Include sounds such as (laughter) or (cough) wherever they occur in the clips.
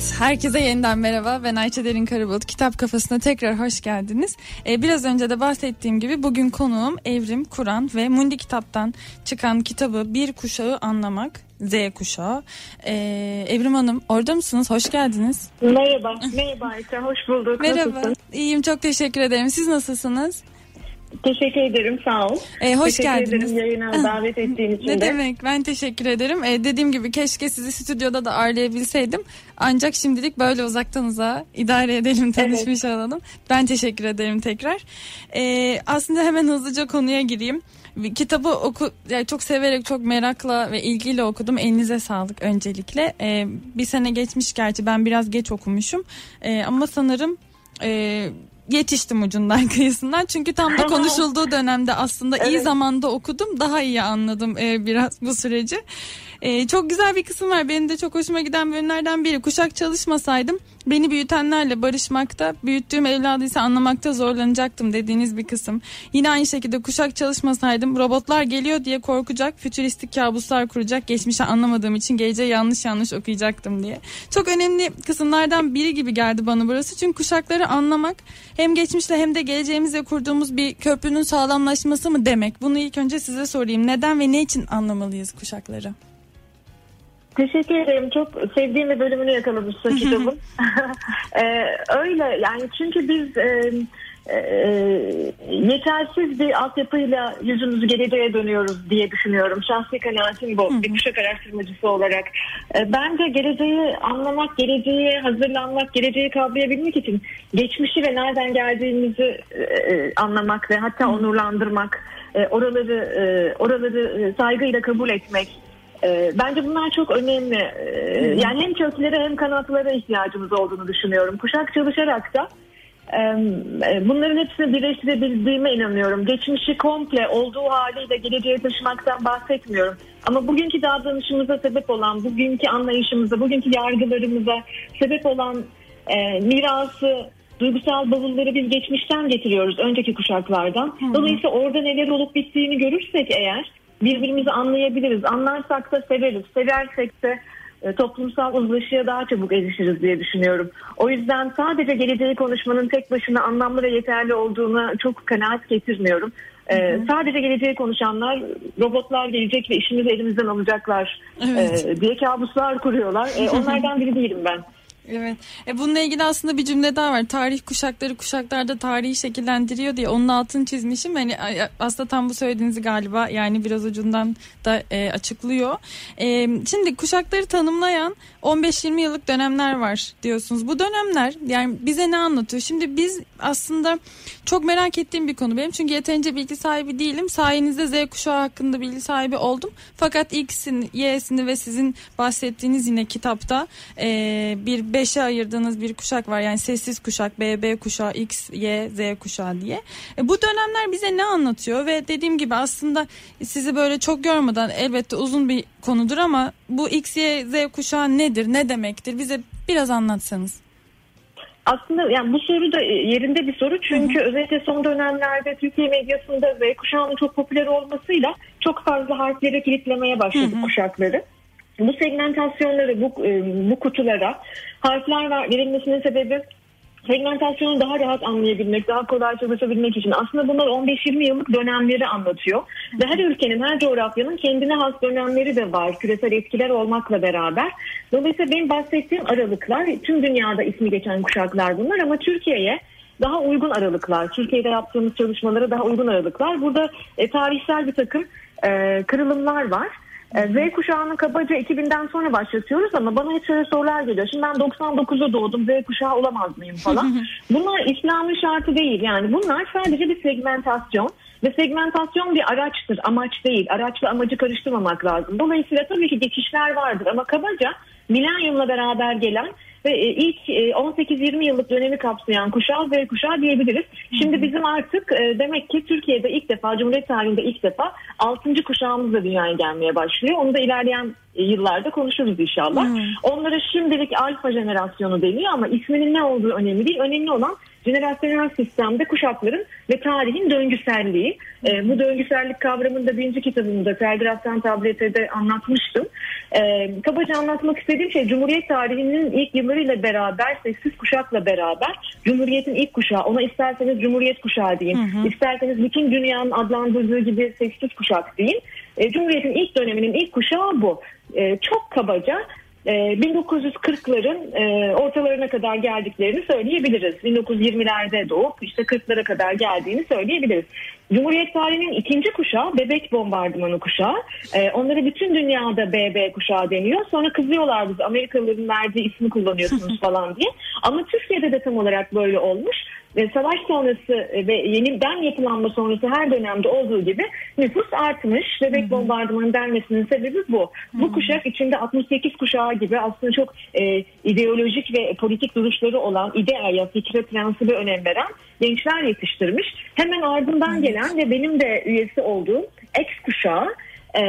Evet, herkese yeniden merhaba. Ben Ayça Derin Karabulut. Kitap Kafasına tekrar hoş geldiniz. Ee, biraz önce de bahsettiğim gibi bugün konuğum Evrim Kur'an ve Mundi Kitap'tan çıkan kitabı Bir Kuşağı Anlamak. Z kuşağı. Ee, Evrim Hanım orada mısınız? Hoş geldiniz. Merhaba, merhaba Ayça. Hoş bulduk. Merhaba. Nasılsın? İyiyim çok teşekkür ederim. Siz nasılsınız? Teşekkür ederim, sağ ol. Ee, hoş teşekkür geldiniz. ederim yayına davet ettiğin için Ne de. demek ben teşekkür ederim. Ee, dediğim gibi keşke sizi stüdyoda da ağırlayabilseydim. Ancak şimdilik böyle uzaktan uzağa idare edelim tanışmış olalım. Ben teşekkür ederim tekrar. Ee, aslında hemen hızlıca konuya gireyim. Kitabı oku, yani çok severek çok merakla ve ilgiyle okudum. Elinize sağlık öncelikle. Ee, bir sene geçmiş gerçi ben biraz geç okumuşum. Ee, ama sanırım e, yetiştim ucundan (laughs) kıyısından. Çünkü tam da konuşulduğu dönemde aslında iyi Evet. zamanda okudum. Daha iyi anladım e, biraz bu süreci. E, çok güzel bir kısım var. Benim de çok hoşuma giden bölümlerden biri. Kuşak çalışmasaydım beni büyütenlerle barışmakta, büyüttüğüm evladı ise anlamakta zorlanacaktım dediğiniz bir kısım. Yine aynı şekilde kuşak çalışmasaydım robotlar geliyor diye korkacak, fütüristik kabuslar kuracak, geçmişi anlamadığım için geleceği yanlış yanlış okuyacaktım diye. Çok önemli kısımlardan biri gibi geldi bana burası. Çünkü kuşakları anlamak hem geçmişle hem de geleceğimizle kurduğumuz bir köprünün sağlamlaşması mı demek? Bunu ilk önce size sorayım. Neden ve ne için anlamalıyız kuşakları? Teşekkür ederim. Çok sevdiğim bir bölümünü yakalamışsın (laughs) kitabın. (laughs) Ee, öyle yani çünkü biz e, e, yetersiz bir altyapıyla yüzümüzü geleceğe dönüyoruz diye düşünüyorum. Şahsi kanaatim bu. Bir kuşak araştırmacısı olarak. Ee, bence geleceği anlamak, geleceğe hazırlanmak, geleceği kavrayabilmek için geçmişi ve nereden geldiğimizi e, e, anlamak ve hatta onurlandırmak, e, oraları e, oraları e, saygıyla kabul etmek e, bence bunlar çok önemli. E, yani hem köklere hem kanatlara ihtiyacımız olduğunu düşünüyorum. Kuşak çalışarak da e, e, bunların hepsini birleştirebildiğime inanıyorum. Geçmişi komple olduğu haliyle geleceğe taşımaktan bahsetmiyorum. Ama bugünkü davranışımıza sebep olan, bugünkü anlayışımıza, bugünkü yargılarımıza sebep olan e, mirası, duygusal bavulları biz geçmişten getiriyoruz önceki kuşaklardan. Dolayısıyla orada neler olup bittiğini görürsek eğer birbirimizi anlayabiliriz. Anlarsak da severiz. Seversek de e, toplumsal uzlaşıya daha çabuk erişiriz diye düşünüyorum. O yüzden sadece geleceği konuşmanın tek başına anlamlı ve yeterli olduğuna çok kanaat getirmiyorum. E, sadece geleceği konuşanlar robotlar gelecek ve işimizi elimizden alacaklar Evet. e, diye kabuslar kuruyorlar. E, (laughs) onlardan biri değilim ben. Evet. E bununla ilgili aslında bir cümle daha var. Tarih kuşakları kuşaklarda tarihi şekillendiriyor diye onun altını çizmişim. Hani aslında tam bu söylediğinizi galiba yani biraz ucundan da e, açıklıyor. E, şimdi kuşakları tanımlayan 15-20 yıllık dönemler var diyorsunuz. Bu dönemler yani bize ne anlatıyor? Şimdi biz aslında çok merak ettiğim bir konu benim. Çünkü yeterince bilgi sahibi değilim. Sayenizde Z kuşağı hakkında bilgi sahibi oldum. Fakat X'ini, Y'sini ve sizin bahsettiğiniz yine kitapta e, bir beşe ayırdığınız bir kuşak var. Yani sessiz kuşak, BB kuşağı, X, Y, Z kuşağı diye. E, bu dönemler bize ne anlatıyor? Ve dediğim gibi aslında sizi böyle çok görmeden elbette uzun bir konudur ama bu X, Y, Z kuşağı nedir? Ne demektir? Bize biraz anlatsanız. Aslında yani bu soru da e, yerinde bir soru çünkü özellikle son dönemlerde Türkiye medyasında Z kuşağının çok popüler olmasıyla çok fazla harflere kilitlemeye başladı kuşakları. Bu segmentasyonları bu, e, bu kutulara harfler ver- verilmesinin sebebi segmentasyonu daha rahat anlayabilmek, daha kolay çalışabilmek için. Aslında bunlar 15-20 yıllık dönemleri anlatıyor. Ve her ülkenin, her coğrafyanın kendine has dönemleri de var. Küresel etkiler olmakla beraber. Dolayısıyla benim bahsettiğim aralıklar, tüm dünyada ismi geçen kuşaklar bunlar ama Türkiye'ye daha uygun aralıklar. Türkiye'de yaptığımız çalışmalara daha uygun aralıklar. Burada e, tarihsel bir takım e, kırılımlar var. E, Z kuşağını kabaca 2000'den sonra başlatıyoruz ama bana hep şöyle sorular geliyor. Şimdi ben 99'da doğdum Z kuşağı olamaz mıyım falan. (laughs) Bunlar İslam'ın şartı değil yani bunlar sadece bir segmentasyon ve segmentasyon bir araçtır amaç değil. Araçla amacı karıştırmamak lazım. Dolayısıyla tabii ki geçişler vardır ama kabaca milenyumla beraber gelen ve e, ilk e, 18-20 yıllık dönemi kapsayan kuşağı Z kuşağı diyebiliriz. Şimdi bizim artık e, demek ki Türkiye'de ilk defa Cumhuriyet tarihinde ilk defa 6. kuşağımız da dünyaya gelmeye başlıyor. Onu da ilerleyen e, yıllarda konuşuruz inşallah. Onlara şimdilik alfa jenerasyonu deniyor ama isminin ne olduğu önemli değil. Önemli olan jenerasyonel sistemde kuşakların ve tarihin döngüselliği. E, bu döngüsellik kavramını da birinci kitabımda Telgraf'tan Tablet'e de anlatmıştım. E, kabaca anlatmak istediğim şey Cumhuriyet tarihinin ilk yıllarıyla beraber, sessiz kuşakla beraber Cumhuriyet'in ilk kuşağı, ona isterseniz Cumhuriyet kuşağı deyin, hı hı. isterseniz bütün dünyanın adlandırdığı gibi sessiz kuşak deyin. E, Cumhuriyet'in ilk döneminin ilk kuşağı bu. E, çok kabaca 1940'ların ee, e, ortalarına kadar geldiklerini söyleyebiliriz. 1920'lerde doğup işte 40'lara kadar geldiğini söyleyebiliriz. Cumhuriyet tarihinin ikinci kuşağı bebek bombardımanı kuşağı. E, onlara bütün dünyada BB kuşağı deniyor. Sonra kızıyorlar bize Amerikalıların verdiği ismi kullanıyorsunuz (laughs) falan diye. Ama Türkiye'de de tam olarak böyle olmuş ve savaş sonrası e, ve yeniden yapılanma sonrası her dönemde olduğu gibi nüfus artmış. Bebek bombardımanı denmesinin sebebi bu. Bu kuşak içinde 68 kuşağı gibi aslında çok e, ideolojik ve politik duruşları olan ideaya, fikre, prensibe önem veren gençler yetiştirmiş. Hemen ardından gelen ve benim de üyesi olduğum X kuşağı e,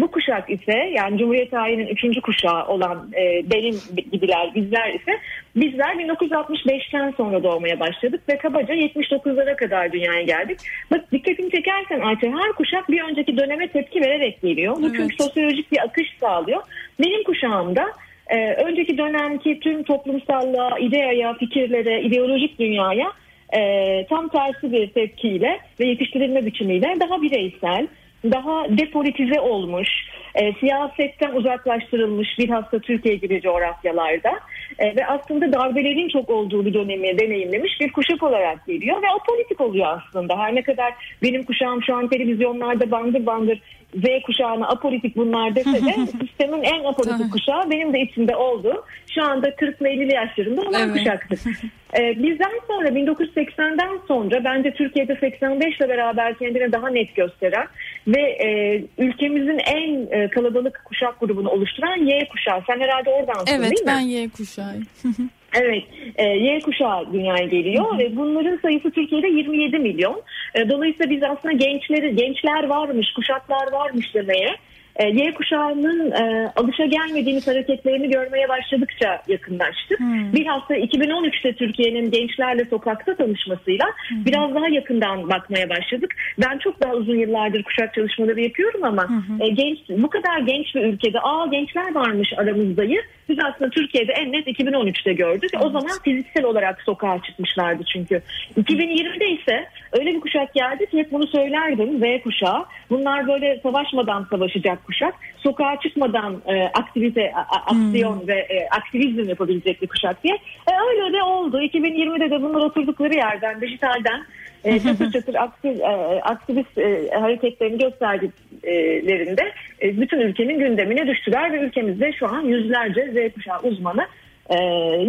bu kuşak ise yani Cumhuriyet tarihinin üçüncü kuşağı olan e, benim gibiler bizler ise bizler 1965'ten sonra doğmaya başladık ve kabaca 79'lara kadar dünyaya geldik. Bak dikkatini çekersen Ayça her kuşak bir önceki döneme tepki vererek geliyor. Bu evet. çünkü sosyolojik bir akış sağlıyor. Benim kuşağımda e, önceki dönemki tüm toplumsallığa, ideaya, fikirlere, ideolojik dünyaya e, tam tersi bir tepkiyle ve yetiştirilme biçimiyle daha bireysel, daha depolitize olmuş, e, siyasetten uzaklaştırılmış bir hasta Türkiye gibi coğrafyalarda e, ve aslında darbelerin çok olduğu bir dönemi deneyimlemiş bir kuşak olarak geliyor ve o politik oluyor aslında. Her ne kadar benim kuşağım şu an televizyonlarda bandır bandır Z kuşağına apolitik bunlar dese de (laughs) sistemin en apolitik kuşağı benim de içinde oldu. Şu anda 40-50'li yaşlarında olan evet. kuşaktır. (laughs) Ee, bizden sonra 1980'den sonra bence Türkiye'de 85 ile beraber kendini daha net gösteren ve e, ülkemizin en e, kalabalık kuşak grubunu oluşturan Y kuşağı. Sen herhalde oradan evet, değil mi? Evet ben Y kuşağı. (laughs) Evet, e, Y kuşağı dünyaya geliyor ve bunların sayısı Türkiye'de 27 milyon. E, dolayısıyla biz aslında gençleri, gençler varmış, kuşaklar varmış demeye Y kuşağının e, alışa gelmediğimiz hareketlerini görmeye başladıkça yakınlaştık. Hmm. Bir hafta 2013'te Türkiye'nin gençlerle sokakta tanışmasıyla hmm. biraz daha yakından bakmaya başladık. Ben çok daha uzun yıllardır kuşak çalışmaları yapıyorum ama hmm. e, genç bu kadar genç bir ülkede aa gençler varmış aramızdayı biz aslında Türkiye'de en net 2013'te gördük. Evet. O zaman fiziksel olarak sokağa çıkmışlardı çünkü. 2020'de ise öyle bir kuşak geldi ki hep bunu söylerdim Z kuşağı. Bunlar böyle savaşmadan savaşacak kuşak. Sokağa çıkmadan e, aktivite, a, aksiyon hmm. ve e, aktivizm yapabilecek bir kuşak diye. E, öyle de oldu. 2020'de de bunlar oturdukları yerden, dijitalden e, çatır çatır aktiv, e, aktivist e, hareketlerini gösterdiklerinde e, bütün ülkenin gündemine düştüler ve ülkemizde şu an yüzlerce Z kuşağı uzmanı e,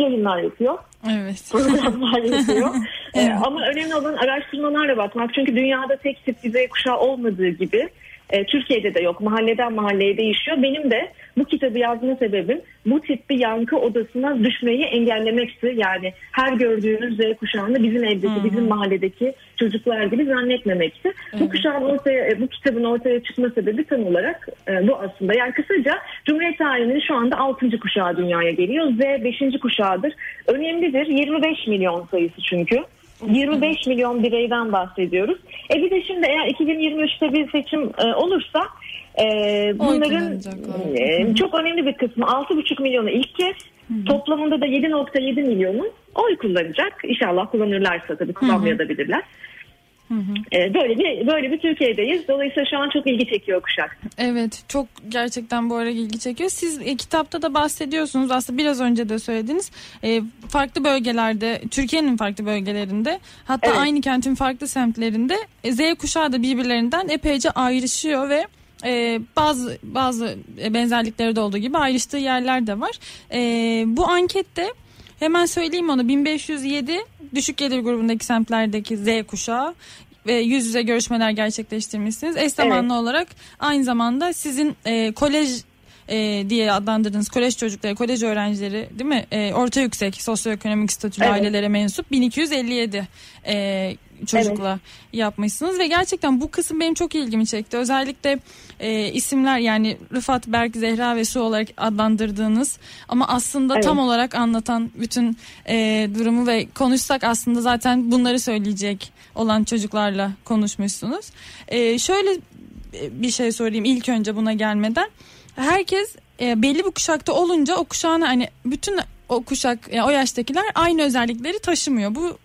yayınlar yapıyor. Evet. Programlar (laughs) yapıyor. E, evet. E, ama önemli olan araştırmalarla bakmak. Çünkü dünyada tek tip Z kuşağı olmadığı gibi e, Türkiye'de de yok. Mahalleden mahalleye değişiyor. Benim de bu kitabı yazma sebebim bu tip bir yankı odasına düşmeyi engellemekti. Yani her gördüğünüz Z kuşağını bizim evdeki, Hı-hı. bizim mahalledeki çocuklar gibi zannetmemekti. Hı-hı. Bu kuşağın ortaya, bu kitabın ortaya çıkma sebebi tam olarak e, bu aslında. Yani kısaca Cumhuriyet tarihinin şu anda 6. kuşağı dünyaya geliyor. Z 5. kuşağıdır. Önemlidir. 25 milyon sayısı çünkü. 25 milyon bireyden bahsediyoruz. E bir de şimdi eğer 2023'te bir seçim e, olursa e, bunların e, çok önemli bir kısmı 6,5 milyonu ilk kez Hı-hı. toplamında da 7,7 milyonu oy kullanacak. İnşallah kullanırlarsa tabii kullanmayabilirler. Hı hı. E, böyle bir böyle bir Türkiye'deyiz. Dolayısıyla şu an çok ilgi çekiyor kuşak. Evet, çok gerçekten bu ara ilgi çekiyor. Siz e, kitapta da bahsediyorsunuz. Aslında biraz önce de söylediniz. E, farklı bölgelerde, Türkiye'nin farklı bölgelerinde, hatta evet. aynı kentin farklı semtlerinde e, Z kuşağı da birbirlerinden epeyce ayrışıyor ve e, bazı bazı benzerlikleri de olduğu gibi ayrıştığı yerler de var. E, bu ankette Hemen söyleyeyim onu 1507 düşük gelir grubundaki semtlerdeki Z kuşağı ve yüz yüze görüşmeler gerçekleştirmişsiniz. Eş zamanlı evet. olarak aynı zamanda sizin e, kolej e, diye adlandırdığınız kolej çocukları, kolej öğrencileri değil mi? E, orta yüksek sosyoekonomik statülü evet. ailelere mensup 1257 e, çocukla evet. yapmışsınız ve gerçekten bu kısım benim çok ilgimi çekti. Özellikle e, isimler yani Rıfat, Berk, Zehra ve Su olarak adlandırdığınız ama aslında evet. tam olarak anlatan bütün e, durumu ve konuşsak aslında zaten bunları söyleyecek olan çocuklarla konuşmuşsunuz. E, şöyle bir şey sorayım ilk önce buna gelmeden. Herkes e, belli bir kuşakta olunca o kuşağına hani bütün o kuşak yani o yaştakiler aynı özellikleri taşımıyor. Bu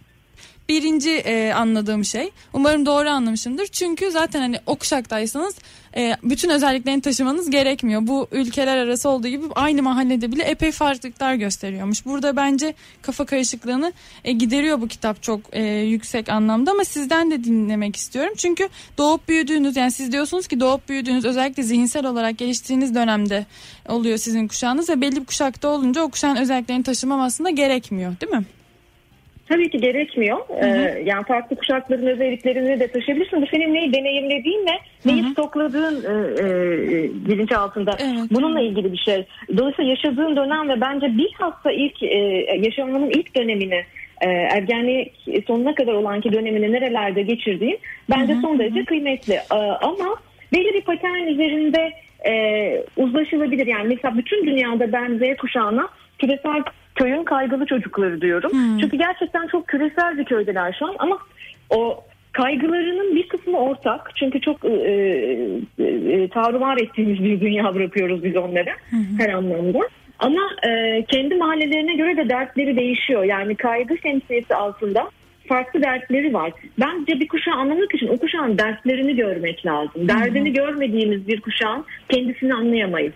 birinci e, anladığım şey. Umarım doğru anlamışımdır. Çünkü zaten hani o kuşaktaysanız e, bütün özelliklerini taşımanız gerekmiyor. Bu ülkeler arası olduğu gibi aynı mahallede bile epey farklılıklar gösteriyormuş. Burada bence kafa karışıklığını e, gideriyor bu kitap çok e, yüksek anlamda ama sizden de dinlemek istiyorum. Çünkü doğup büyüdüğünüz yani siz diyorsunuz ki doğup büyüdüğünüz özellikle zihinsel olarak geliştiğiniz dönemde oluyor sizin kuşağınız ve belli bir kuşakta olunca o kuşağın özelliklerini taşımam aslında gerekmiyor değil mi? Tabii ki gerekmiyor. Hı hı. Ee, yani farklı kuşakların özelliklerini de taşıyabilirsin. Bu senin neyi deneyimlediğinle neyi hı hı. stokladığın e, e, bilinç altında. Evet. Bununla ilgili bir şey. Dolayısıyla yaşadığın dönem ve bence bilhassa ilk e, yaşamanın ilk dönemini e, ergenlik sonuna kadar olan ki dönemini nerelerde geçirdiğin bence hı hı. son derece kıymetli. E, ama belli bir patern üzerinde e, uzlaşılabilir. Yani mesela bütün dünyada ben Z kuşağına küresel köyün kaygılı çocukları diyorum. Hmm. Çünkü gerçekten çok küresel bir köydeler şu an ama o kaygılarının bir kısmı ortak. Çünkü çok e, e, e, tarumar ettiğimiz bir dünya bırakıyoruz biz onlara hmm. her anlamda. Ama e, kendi mahallelerine göre de dertleri değişiyor. Yani kaygı şemsiyesi altında farklı dertleri var. Bence bir kuşağı anlamak için o kuşağın dertlerini görmek lazım. Derdini görmediğimiz bir kuşağın kendisini anlayamayız.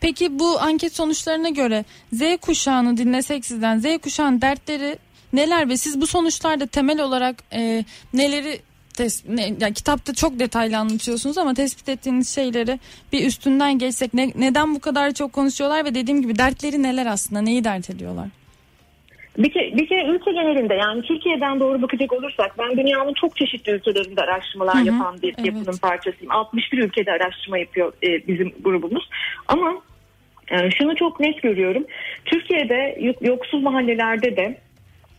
Peki bu anket sonuçlarına göre Z kuşağını dinlesek sizden Z kuşağın dertleri neler ve siz bu sonuçlarda temel olarak e, neleri tes, ne, yani kitapta çok detaylı anlatıyorsunuz ama tespit ettiğiniz şeyleri bir üstünden geçsek ne, neden bu kadar çok konuşuyorlar ve dediğim gibi dertleri neler aslında neyi dert ediyorlar? Bir kere, bir kere ülke genelinde yani Türkiye'den doğru bakacak olursak ben dünyanın çok çeşitli ülkelerinde araştırmalar hı hı, yapan bir evet. yapının parçasıyım. 61 ülkede araştırma yapıyor e, bizim grubumuz. Ama e, şunu çok net görüyorum. Türkiye'de yoksul mahallelerde de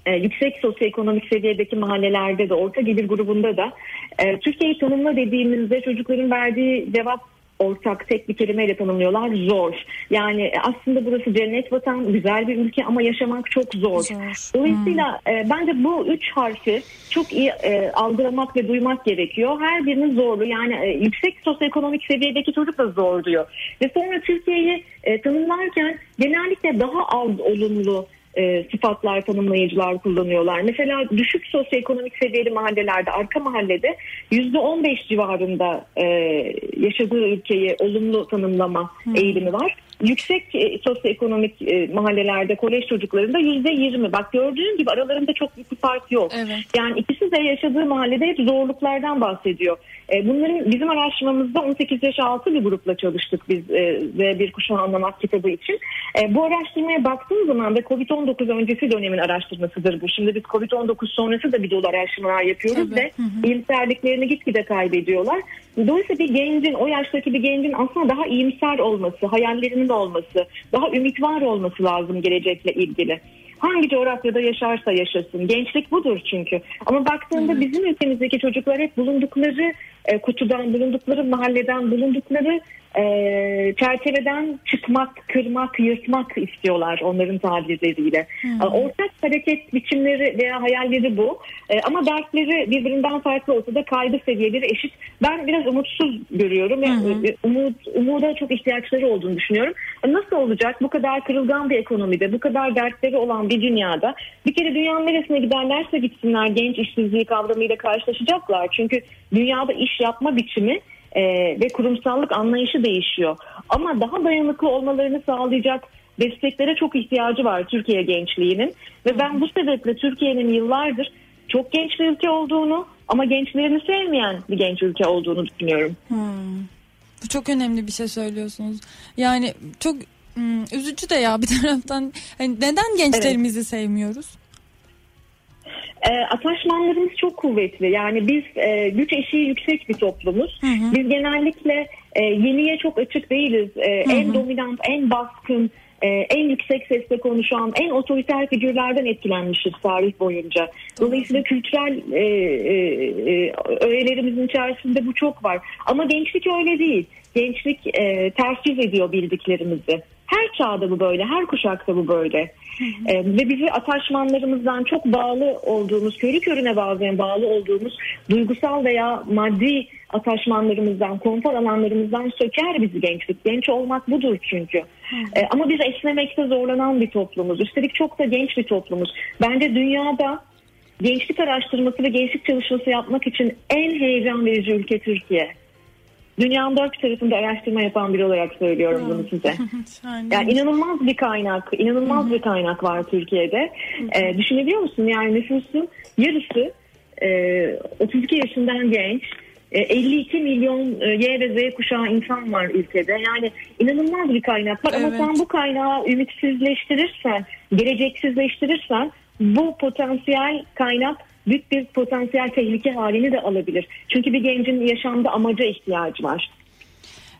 e, yüksek sosyoekonomik seviyedeki mahallelerde de orta gelir grubunda da e, Türkiye'yi tanımla dediğimizde çocukların verdiği cevap ortak tek bir kelimeyle tanımlıyorlar zor. Yani aslında burası cennet vatan güzel bir ülke ama yaşamak çok zor. zor. Dolayısıyla hmm. e, bence bu üç harfi çok iyi e, algılamak ve duymak gerekiyor. Her birinin zorlu yani e, yüksek sosyoekonomik seviyedeki çocuk da zor diyor. Ve sonra Türkiye'yi e, tanımlarken genellikle daha az olumlu e, sıfatlar, tanımlayıcılar kullanıyorlar. Mesela düşük sosyoekonomik seviyeli mahallelerde, arka mahallede %15 civarında e, yaşadığı ülkeyi olumlu tanımlama hmm. eğilimi var. Yüksek e, sosyoekonomik e, mahallelerde kolej çocuklarında %20. Bak gördüğün gibi aralarında çok büyük bir fark yok. Evet. Yani ikisi de yaşadığı mahallede hep zorluklardan bahsediyor. E, bunların bizim araştırmamızda 18 yaş altı bir grupla çalıştık biz e, ve bir kuşağı anlamak kitabı için. E, bu araştırmaya baktığım zaman da Covid-19 öncesi dönemin araştırmasıdır bu. Şimdi biz Covid-19 sonrası da bir dolu araştırmalar yapıyoruz Tabii. ve iyimserliklerini gitgide kaybediyorlar. Dolayısıyla bir gencin, o yaştaki bir gencin aslında daha iyimser olması, hayallerinin olması, daha ümit var olması lazım gelecekle ilgili hangi coğrafyada yaşarsa yaşasın. Gençlik budur çünkü. Ama baktığında evet. bizim ülkemizdeki çocuklar hep bulundukları e, kutudan, bulundukları mahalleden, bulundukları e, çerçeveden çıkmak, kırmak, yırtmak istiyorlar onların tabirleriyle. Hmm. Ortak hareket biçimleri veya hayalleri bu. E, ama dertleri birbirinden farklı olsa da kaygı seviyeleri eşit. Ben biraz umutsuz görüyorum. Yani, hmm. umut, umuda çok ihtiyaçları olduğunu düşünüyorum. E, nasıl olacak bu kadar kırılgan bir ekonomide, bu kadar dertleri olan bir dünyada? Bir kere dünyanın neresine giderlerse gitsinler genç işsizliği kavramıyla karşılaşacaklar. Çünkü dünyada iş yapma biçimi e, ve kurumsallık anlayışı değişiyor. Ama daha dayanıklı olmalarını sağlayacak desteklere çok ihtiyacı var Türkiye gençliğinin. Ve ben bu sebeple Türkiye'nin yıllardır çok genç bir ülke olduğunu ama gençlerini sevmeyen bir genç ülke olduğunu düşünüyorum. Hmm. Bu çok önemli bir şey söylüyorsunuz. Yani çok hmm, üzücü de ya bir taraftan. Hani neden gençlerimizi evet. sevmiyoruz? E, ataşmanlarımız çok kuvvetli. Yani biz e, güç eşiği yüksek bir toplumuz. Hı hı. Biz genellikle e, yeniye çok açık değiliz. E, hı hı. En dominant, en baskın, e, en yüksek sesle konuşan, en otoriter figürlerden etkilenmişiz tarih boyunca. Dolayısıyla kültürel e, e, e, öğelerimizin içerisinde bu çok var. Ama gençlik öyle değil. Gençlik e, tercih ediyor bildiklerimizi. Her çağda bu böyle, her kuşakta bu böyle. E, ve bizi ataşmanlarımızdan çok bağlı olduğumuz, körü körüne bazen bağlı olduğumuz duygusal veya maddi ataşmanlarımızdan, konfor alanlarımızdan söker bizi gençlik. Genç olmak budur çünkü. E, ama biz esnemekte zorlanan bir toplumuz. Üstelik çok da genç bir toplumuz. Bence dünyada gençlik araştırması ve gençlik çalışması yapmak için en heyecan verici ülke Türkiye. Dünyanın dört tarafında araştırma yapan biri olarak söylüyorum bunu size. (laughs) yani inanılmaz bir kaynak, inanılmaz bir kaynak var Türkiye'de. Ee, düşünebiliyor musun? Yani nüfusun yarısı e, 32 yaşından genç, 52 e, milyon e, Y ve Z kuşağı insan var ülkede. Yani inanılmaz bir kaynak var evet. ama sen bu kaynağı ümitsizleştirirsen, geleceksizleştirirsen bu potansiyel kaynak büyük bir potansiyel tehlike halini de alabilir. Çünkü bir gencin yaşamda amaca ihtiyacı var.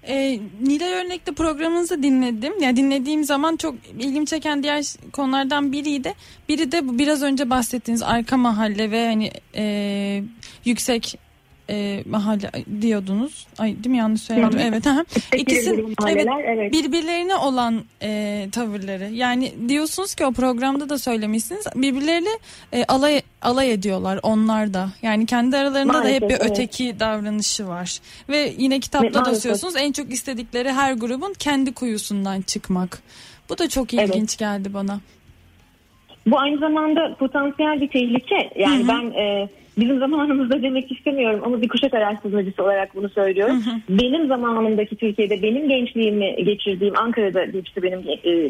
E, Nilay Örnek'te programınızı dinledim. Yani dinlediğim zaman çok ilgimi çeken diğer konulardan biriydi. Biri de biraz önce bahsettiğiniz arka mahalle ve hani e, yüksek e, mahalle diyordunuz. Ay değil mi yanlış söylemedim? Hı. Evet. Aha. İkisi evet, evet. birbirlerine olan e, tavırları. Yani diyorsunuz ki o programda da söylemişsiniz. Birbirleriyle e, alay alay ediyorlar onlar da. Yani kendi aralarında Maalesef, da hep bir evet. öteki davranışı var. Ve yine kitapta Maalesef. da söylüyorsunuz en çok istedikleri her grubun kendi kuyusundan çıkmak. Bu da çok ilginç evet. geldi bana. Bu aynı zamanda potansiyel bir tehlike. Yani Hı-hı. ben e, bizim zamanımızda demek istemiyorum ama bir kuşak araştırmacısı olarak bunu söylüyorum. Hı hı. Benim zamanımdaki Türkiye'de benim gençliğimi geçirdiğim Ankara'da geçti benim e,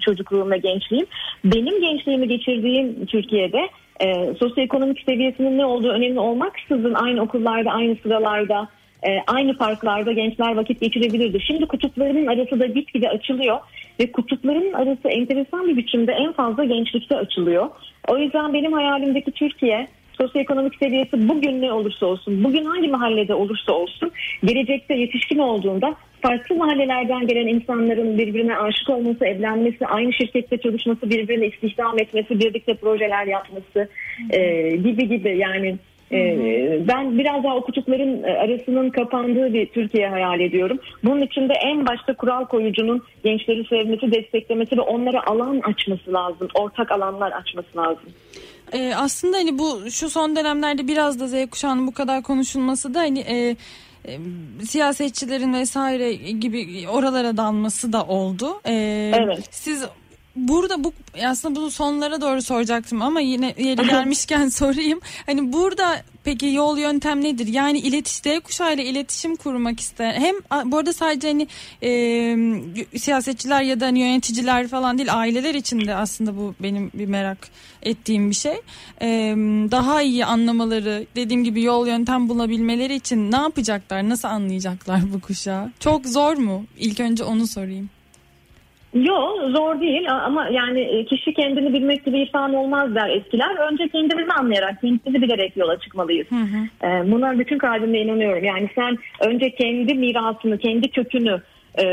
çocukluğum ve gençliğim. Benim gençliğimi geçirdiğim Türkiye'de e, sosyoekonomik seviyesinin ne olduğu önemli olmaksızın aynı okullarda aynı sıralarda e, aynı parklarda gençler vakit geçirebilirdi. Şimdi kutuplarının arası da gitgide açılıyor ve kutupların arası enteresan bir biçimde en fazla gençlikte açılıyor. O yüzden benim hayalimdeki Türkiye sosyoekonomik seviyesi bugün ne olursa olsun, bugün hangi mahallede olursa olsun, gelecekte yetişkin olduğunda farklı mahallelerden gelen insanların birbirine aşık olması, evlenmesi, aynı şirkette çalışması, birbirini istihdam etmesi, birlikte projeler yapması e, gibi gibi yani ee, ben biraz daha o kutupların e, arasının kapandığı bir Türkiye hayal ediyorum. Bunun için de en başta kural koyucunun gençleri sevmesi, desteklemesi ve onlara alan açması lazım. Ortak alanlar açması lazım. Ee, aslında hani bu şu son dönemlerde biraz da Z kuşağının bu kadar konuşulması da hani e, e, siyasetçilerin vesaire gibi oralara dalması da oldu. Ee, evet. Siz burada bu aslında bunu sonlara doğru soracaktım ama yine yeri (laughs) gelmişken sorayım. Hani burada peki yol yöntem nedir? Yani iletişim kuşağıyla iletişim kurmak ister. Hem bu arada sadece hani e, siyasetçiler ya da hani yöneticiler falan değil aileler için de aslında bu benim bir merak ettiğim bir şey. E, daha iyi anlamaları dediğim gibi yol yöntem bulabilmeleri için ne yapacaklar? Nasıl anlayacaklar bu kuşağı? Çok zor mu? İlk önce onu sorayım. Yok zor değil ama yani e, kişi kendini bilmek gibi irfan olmaz der eskiler. Önce kendimizi anlayarak, kendimizi bilerek yola çıkmalıyız. Hı hı. E, buna bütün kalbimle inanıyorum. Yani sen önce kendi mirasını, kendi kökünü, e,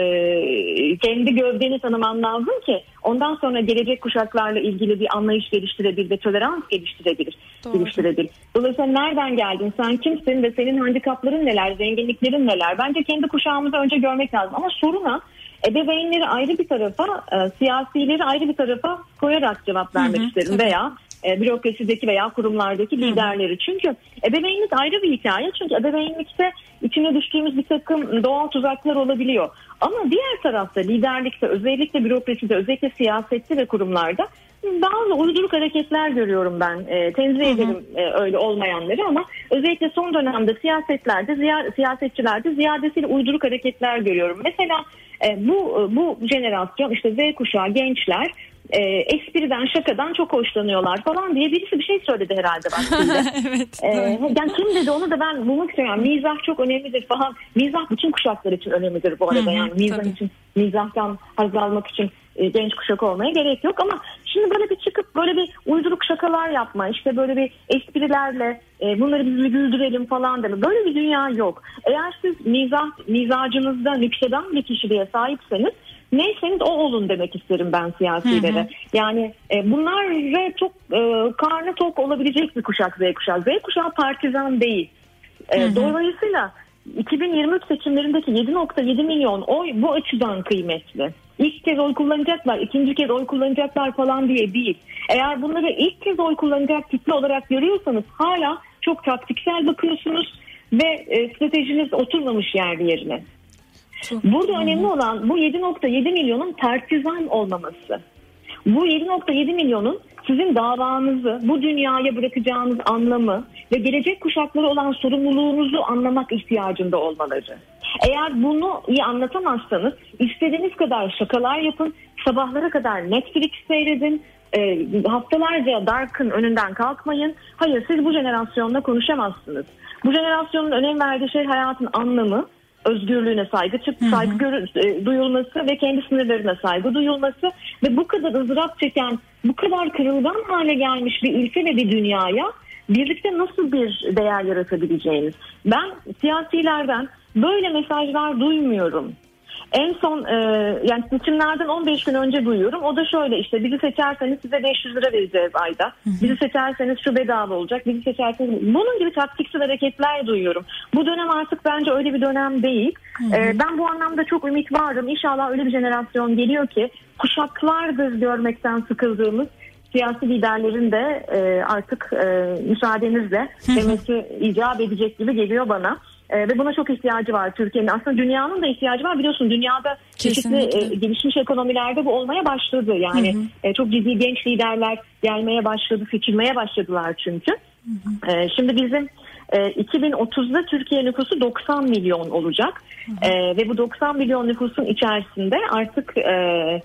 kendi gövdeni tanıman lazım ki ondan sonra gelecek kuşaklarla ilgili bir anlayış geliştirebilir ve tolerans geliştirebilir. Doğru. geliştirebilir. Dolayısıyla nereden geldin, sen kimsin ve senin handikapların neler, zenginliklerin neler? Bence kendi kuşağımızı önce görmek lazım ama soruna ebeveynleri ayrı bir tarafa, e, siyasileri ayrı bir tarafa koyarak cevap vermek hı hı, isterim tabii. veya e, bürokrasideki veya kurumlardaki liderleri. Çünkü ebeveynlik ayrı bir hikaye. Çünkü ebeveynlikte içine düştüğümüz bir takım doğal tuzaklar olabiliyor. Ama diğer tarafta liderlikte özellikle bürokraside özellikle siyasette ve kurumlarda bazı uyduruk hareketler görüyorum ben. E, tenzih ederim e, öyle olmayanları ama özellikle son dönemde siyasetlerde, ziya, siyasetçilerde ziyadesiyle uyduruk hareketler görüyorum. Mesela bu bu jenerasyon işte Z kuşağı gençler e, espriden şakadan çok hoşlanıyorlar falan diye birisi bir şey söyledi herhalde vaktinde. (laughs) evet. Ee, yani kim dedi onu da ben bulmak istiyorum. Mizah çok önemlidir falan. Mizah bütün kuşaklar için önemlidir bu arada. Yani mizah tabii. için, mizahtan haz almak için e, genç kuşak olmaya gerek yok ama şimdi böyle bir çıkıp böyle bir uyduruk şakalar yapma işte böyle bir esprilerle e, bunları biz bir güldürelim falan deme. Böyle bir dünya yok. Eğer siz mizah, mizacınızda nükseden bir kişiliğe sahipseniz neyseniz o olun demek isterim ben siyasilere. Hı hı. Yani e, bunlara çok e, karnı tok olabilecek bir kuşak Z kuşağı. Z kuşağı partizan değil. E, Hı hı. Dolayısıyla 2023 seçimlerindeki 7.7 milyon oy bu açıdan kıymetli. İlk kez oy kullanacaklar, ikinci kez oy kullanacaklar falan diye değil. Eğer bunları ilk kez oy kullanacak kitle olarak görüyorsanız hala çok taktiksel bakıyorsunuz ve e, stratejiniz oturmamış yerli yerine. Çok- Burada önemli olan bu 7.7 milyonun partizan olmaması. Bu 7.7 milyonun sizin davanızı, bu dünyaya bırakacağınız anlamı ve gelecek kuşaklara olan sorumluluğunuzu anlamak ihtiyacında olmaları. Eğer bunu iyi anlatamazsanız istediğiniz kadar şakalar yapın, sabahlara kadar Netflix seyredin, e, haftalarca Dark'ın önünden kalkmayın. Hayır siz bu jenerasyonla konuşamazsınız. Bu jenerasyonun önem verdiği şey hayatın anlamı, özgürlüğüne saygı çık, saygı görü- e, duyulması ve kendi sınırlarına saygı duyulması ve bu kadar ızdırap çeken, bu kadar kırılgan hale gelmiş bir ülke ve bir dünyaya birlikte nasıl bir değer yaratabileceğiniz. Ben siyasilerden böyle mesajlar duymuyorum. En son e, yani seçimlerden 15 gün önce duyuyorum. O da şöyle işte bizi seçerseniz size 500 lira vereceğiz ayda. Bizi seçerseniz şu bedava olacak. Bizi seçerseniz bunun gibi taktiksel hareketler duyuyorum. Bu dönem artık bence öyle bir dönem değil. E, ben bu anlamda çok ümit varım. İnşallah öyle bir jenerasyon geliyor ki kuşaklardır görmekten sıkıldığımız siyasi liderlerin de e, artık e, müsaadenizle demesi icap edecek gibi geliyor bana. E, ve buna çok ihtiyacı var Türkiye'nin. Aslında dünyanın da ihtiyacı var. Biliyorsun dünyada çeşitli e, gelişmiş ekonomilerde bu olmaya başladı. Yani e, çok ciddi genç liderler gelmeye başladı, seçilmeye başladılar çünkü. E, şimdi bizim e, 2030'da Türkiye nüfusu 90 milyon olacak. E, ve bu 90 milyon nüfusun içerisinde artık e,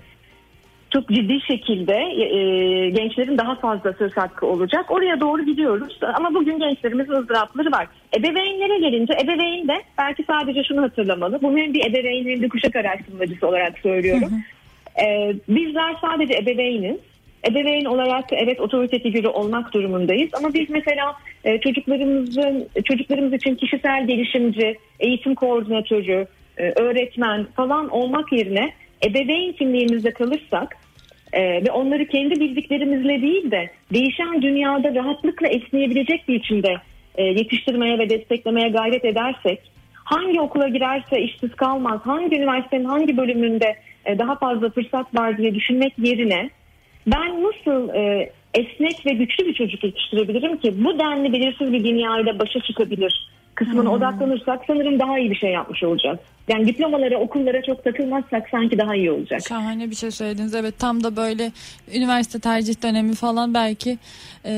çok ciddi şekilde e, gençlerin daha fazla söz hakkı olacak. Oraya doğru gidiyoruz ama bugün gençlerimizin ızdırapları var. Ebeveynlere gelince ebeveyn de belki sadece şunu hatırlamalı. Bunu hem bir ebeveyn hem bir kuşak araştırmacısı olarak söylüyorum. E, bizler sadece ebeveyniz. Ebeveyn olarak evet otorite figürü olmak durumundayız ama biz mesela e, çocuklarımızın çocuklarımız için kişisel gelişimci, eğitim koordinatörü, e, öğretmen falan olmak yerine ebeveyn kimliğimizde kalırsak e, ve onları kendi bildiklerimizle değil de değişen dünyada rahatlıkla esneyebilecek bir biçimde e, yetiştirmeye ve desteklemeye gayret edersek hangi okula girerse işsiz kalmaz, hangi üniversitenin hangi bölümünde e, daha fazla fırsat var diye düşünmek yerine ben nasıl e, esnek ve güçlü bir çocuk yetiştirebilirim ki bu denli belirsiz bir dünyayla başa çıkabilir kısmına odaklanırsak sanırım daha iyi bir şey yapmış olacağız. Yani diplomalara, okullara çok takılmazsak sanki daha iyi olacak. Şahane bir şey söylediniz. Evet tam da böyle üniversite tercih dönemi falan belki e,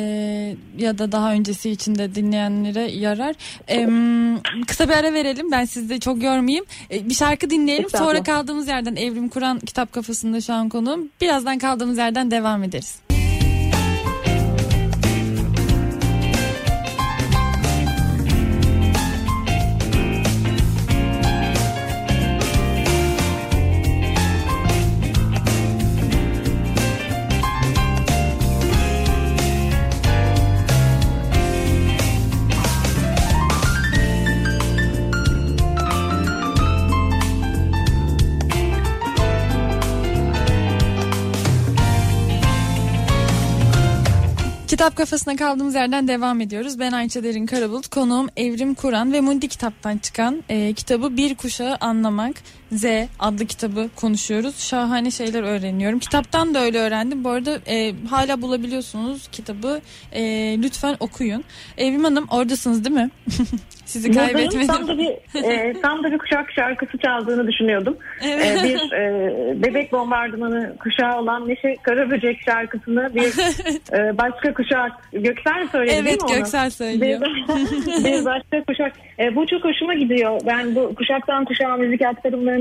ya da daha öncesi için de dinleyenlere yarar. E, kısa bir ara verelim. Ben sizi de çok yormayayım. E, bir şarkı dinleyelim. Sonra kaldığımız yerden Evrim Kur'an kitap kafasında şu an konuğum. Birazdan kaldığımız yerden devam ederiz. Kitap kafasına kaldığımız yerden devam ediyoruz. Ben Ayça Derin Karabulut, konuğum Evrim Kur'an ve Mundi kitaptan çıkan e, kitabı Bir Kuşağı Anlamak Z adlı kitabı konuşuyoruz. Şahane şeyler öğreniyorum. Kitaptan da öyle öğrendim. Bu arada e, hala bulabiliyorsunuz kitabı. E, lütfen okuyun. Evrim Hanım oradasınız değil mi? (laughs) Sizi kaybetmedim. Tam da bir e, tam da bir kuşak şarkısı çaldığını düşünüyordum. Evet. E, bir e, bebek bombardımanı kuşağı olan Neşe Karaböcek şarkısını bir (laughs) e, başka kuşak Göksel söyledi değil Evet mi onu? Göksel söylüyor. Bir, (laughs) bir başka kuşak. E, bu çok hoşuma gidiyor. Ben bu kuşaktan kuşağa müzik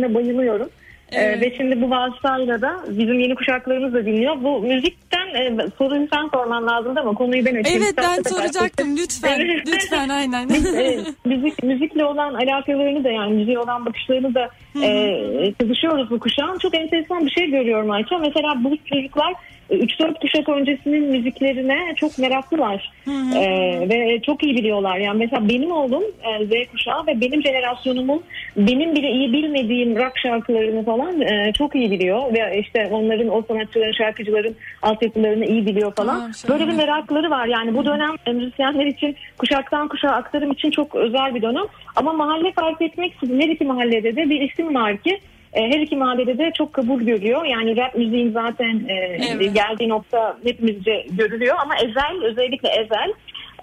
aktarımlarına bayılıyorum. Evet. ve şimdi bu vasıtayla da bizim yeni kuşaklarımız da dinliyor. Bu müzikten e, soruyu sen sorman lazım ama konuyu ben açayım. Evet ben soracaktım lütfen. lütfen aynen. (laughs) e, müzik, müzikle olan alakalarını da yani müziğe olan bakışlarını da e, çalışıyoruz bu kuşağın. Çok enteresan bir şey görüyorum Ayça. Mesela bu çocuklar 3-4 kuşak öncesinin müziklerine çok meraklılar. Hı hı. Ee, ve çok iyi biliyorlar. Yani mesela benim oğlum e, Z kuşağı ve benim jenerasyonumun benim bile iyi bilmediğim rock şarkılarını falan e, çok iyi biliyor. Ve işte onların o sanatçıların, şarkıcıların altyapılarını iyi biliyor falan. Aa, Böyle bir merakları var. Yani bu dönem e, müzisyenler için kuşaktan kuşağa aktarım için çok özel bir dönem. Ama mahalle fark etmeksizin her iki mahallede de bir isim var ki e, her iki mahallede de çok kabul görüyor. Yani rap müziğin zaten e, evet. geldiği nokta hepimizce görülüyor ama Ezel özellikle Ezel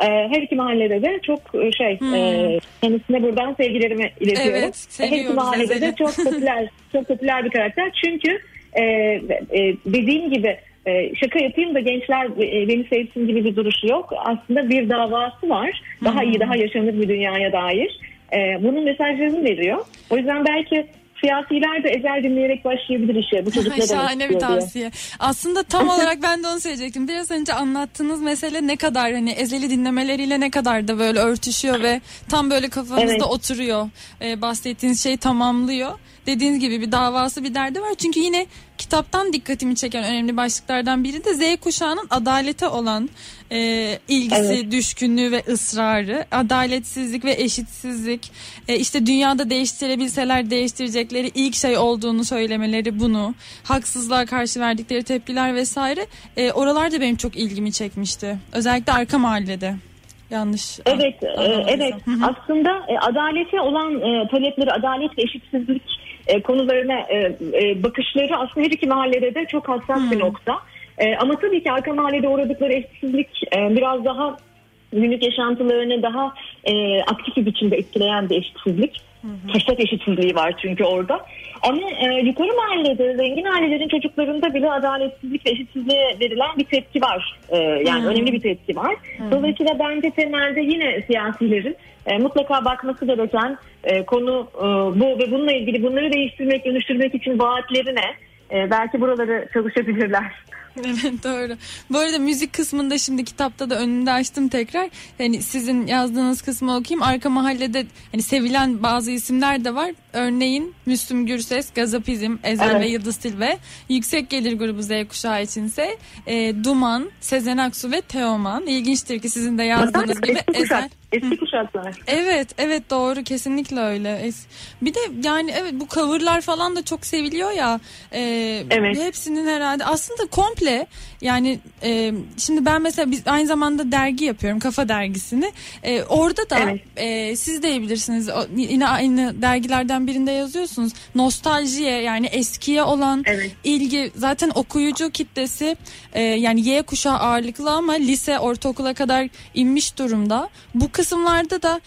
e, her iki mahallede de çok e, şey hmm. e, kendisine buradan sevgilerimi iletiyorum. Evet, her iki mahallede Ezel'i. de çok popüler (laughs) çok popüler bir karakter. Çünkü e, e, dediğim gibi e, şaka yapayım da gençler e, beni sevsin gibi bir duruşu yok. Aslında bir davası var. Daha hmm. iyi, daha yaşanır bir dünyaya dair. E, bunun mesajlarını veriyor. O yüzden belki siyasiler de ezel dinleyerek başlayabilir işe. Bu çocuk (laughs) ne Şahane bir tavsiye. Diye. Aslında tam (laughs) olarak ben de onu söyleyecektim. Biraz önce anlattığınız mesele ne kadar hani ezeli dinlemeleriyle ne kadar da böyle örtüşüyor ve tam böyle kafanızda evet. oturuyor. Ee, bahsettiğiniz şey tamamlıyor. Dediğiniz gibi bir davası bir derdi var. Çünkü yine kitaptan dikkatimi çeken önemli başlıklardan biri de Z kuşağının adalete olan e, ilgisi, evet. düşkünlüğü ve ısrarı, adaletsizlik ve eşitsizlik, e, işte dünyada değiştirebilseler değiştirecekleri ilk şey olduğunu söylemeleri bunu, haksızlığa karşı verdikleri tepkiler vesaire, e, oralar da benim çok ilgimi çekmişti. Özellikle arka mahallede. Yanlış. Evet, e, evet. Aslında e, adalete olan e, talepleri, adalet ve eşitsizlik e, konularına e, e, bakışları aslında her iki mahallede de çok hassas hmm. bir nokta. E, ama tabii ki arka mahallede uğradıkları eşitsizlik e, biraz daha günlük yaşantılarını daha e, aktif bir biçimde etkileyen bir eşitsizlik. Fırsat eşitsizliği var çünkü orada. Ama e, yukarı mahallede zengin ailelerin çocuklarında bile adaletsizlik ve eşitsizliğe verilen bir tepki var. E, yani hmm. önemli bir tepki var. Hmm. Dolayısıyla bence temelde yine siyasilerin e, mutlaka bakması gereken e, konu e, bu ve bununla ilgili bunları değiştirmek, dönüştürmek için vaatleri ne? E, belki buraları çalışabilirler. (laughs) Evet doğru. Bu arada müzik kısmında şimdi kitapta da önünde açtım tekrar. Hani sizin yazdığınız kısmı okuyayım. Arka mahallede hani sevilen bazı isimler de var. Örneğin Müslüm Gürses, Gazapizm, Ezel evet. ve Yıldız Tilbe. Yüksek gelir grubu Z kuşağı içinse e, Duman, Sezen Aksu ve Teoman. İlginçtir ki sizin de yazdığınız gibi Ezel. Eski kuşaklar. Evet, evet doğru kesinlikle öyle. Bir de yani evet bu coverlar falan da çok seviliyor ya. E, evet. Hepsinin herhalde aslında komple yani e, şimdi ben mesela biz aynı zamanda dergi yapıyorum Kafa dergisini. E, orada da evet. e, siz de bilirsiniz o, yine aynı dergilerden birinde yazıyorsunuz. Nostaljiye yani eskiye olan evet. ilgi zaten okuyucu kitlesi e, yani Y kuşağı ağırlıklı ama lise ortaokula kadar inmiş durumda. Bu kısımlarda da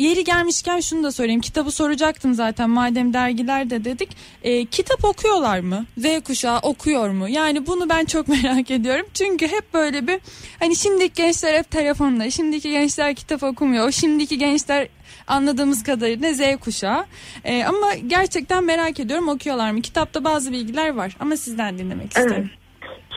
yeri gelmişken şunu da söyleyeyim. Kitabı soracaktım zaten madem dergilerde dedik. E, kitap okuyorlar mı? Z kuşağı okuyor mu? Yani bunu ben çok (laughs) merak ediyorum. Çünkü hep böyle bir hani şimdiki gençler hep telefonda. Şimdiki gençler kitap okumuyor. Şimdiki gençler anladığımız kadarıyla Z kuşağı. E, ama gerçekten merak ediyorum okuyorlar mı? Kitapta bazı bilgiler var ama sizden dinlemek isterim. Evet.